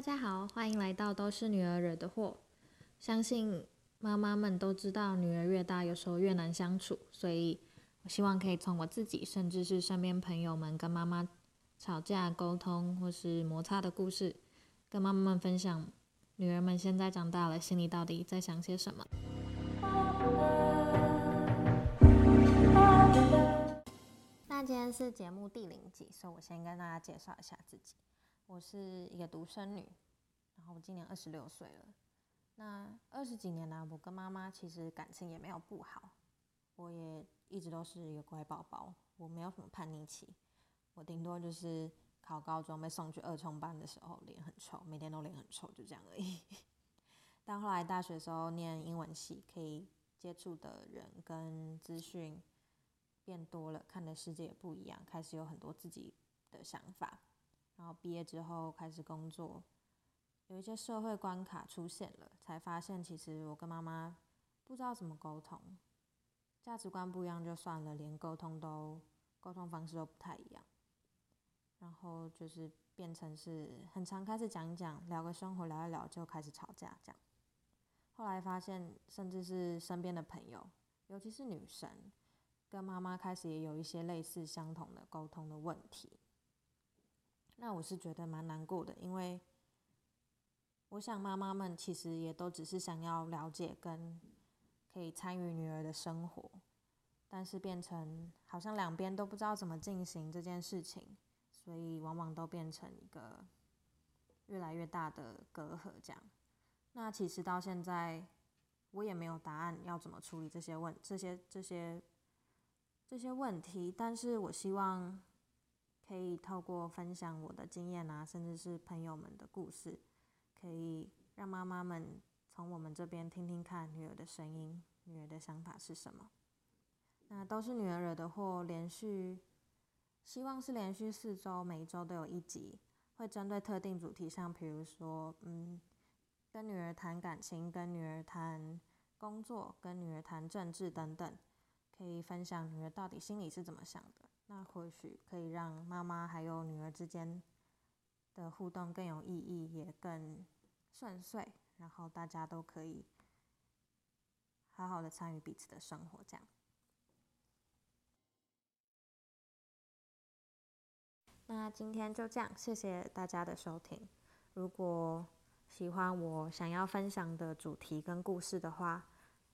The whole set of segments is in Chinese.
大家好，欢迎来到都是女儿惹的祸。相信妈妈们都知道，女儿越大，有时候越难相处，所以我希望可以从我自己，甚至是身边朋友们跟妈妈吵架、沟通或是摩擦的故事，跟妈妈们分享，女儿们现在长大了，心里到底在想些什么。那今天是节目第零集，所以我先跟大家介绍一下自己。我是一个独生女，然后我今年二十六岁了。那二十几年来，我跟妈妈其实感情也没有不好，我也一直都是一个乖宝宝，我没有什么叛逆期。我顶多就是考高中被送去二重班的时候脸很臭，每天都脸很臭，就这样而已。但后来大学时候念英文系，可以接触的人跟资讯变多了，看的世界也不一样，开始有很多自己的想法。然后毕业之后开始工作，有一些社会关卡出现了，才发现其实我跟妈妈不知道怎么沟通，价值观不一样就算了，连沟通都沟通方式都不太一样，然后就是变成是很常开始讲一讲，聊个生活聊一聊就开始吵架这样。后来发现，甚至是身边的朋友，尤其是女生，跟妈妈开始也有一些类似相同的沟通的问题。那我是觉得蛮难过的，因为我想妈妈们其实也都只是想要了解跟可以参与女儿的生活，但是变成好像两边都不知道怎么进行这件事情，所以往往都变成一个越来越大的隔阂。这样，那其实到现在我也没有答案要怎么处理这些问这些这些这些问题，但是我希望。可以透过分享我的经验啊，甚至是朋友们的故事，可以让妈妈们从我们这边听听看女儿的声音，女儿的想法是什么。那都是女儿惹的祸，连续希望是连续四周，每一周都有一集，会针对特定主题，像比如说，嗯，跟女儿谈感情，跟女儿谈工作，跟女儿谈政治等等，可以分享女儿到底心里是怎么想的。那或许可以让妈妈还有女儿之间的互动更有意义，也更顺遂，然后大家都可以好好的参与彼此的生活。这样，那今天就这样，谢谢大家的收听。如果喜欢我想要分享的主题跟故事的话，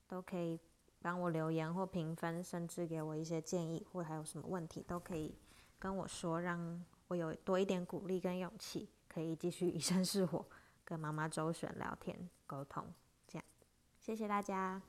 都可以。帮我留言或评分甚至给我一些建议或还有什么问题都可以跟我说让我有多一点鼓励跟勇气可以继续以身试火跟妈妈周旋聊天沟通这样谢谢大家。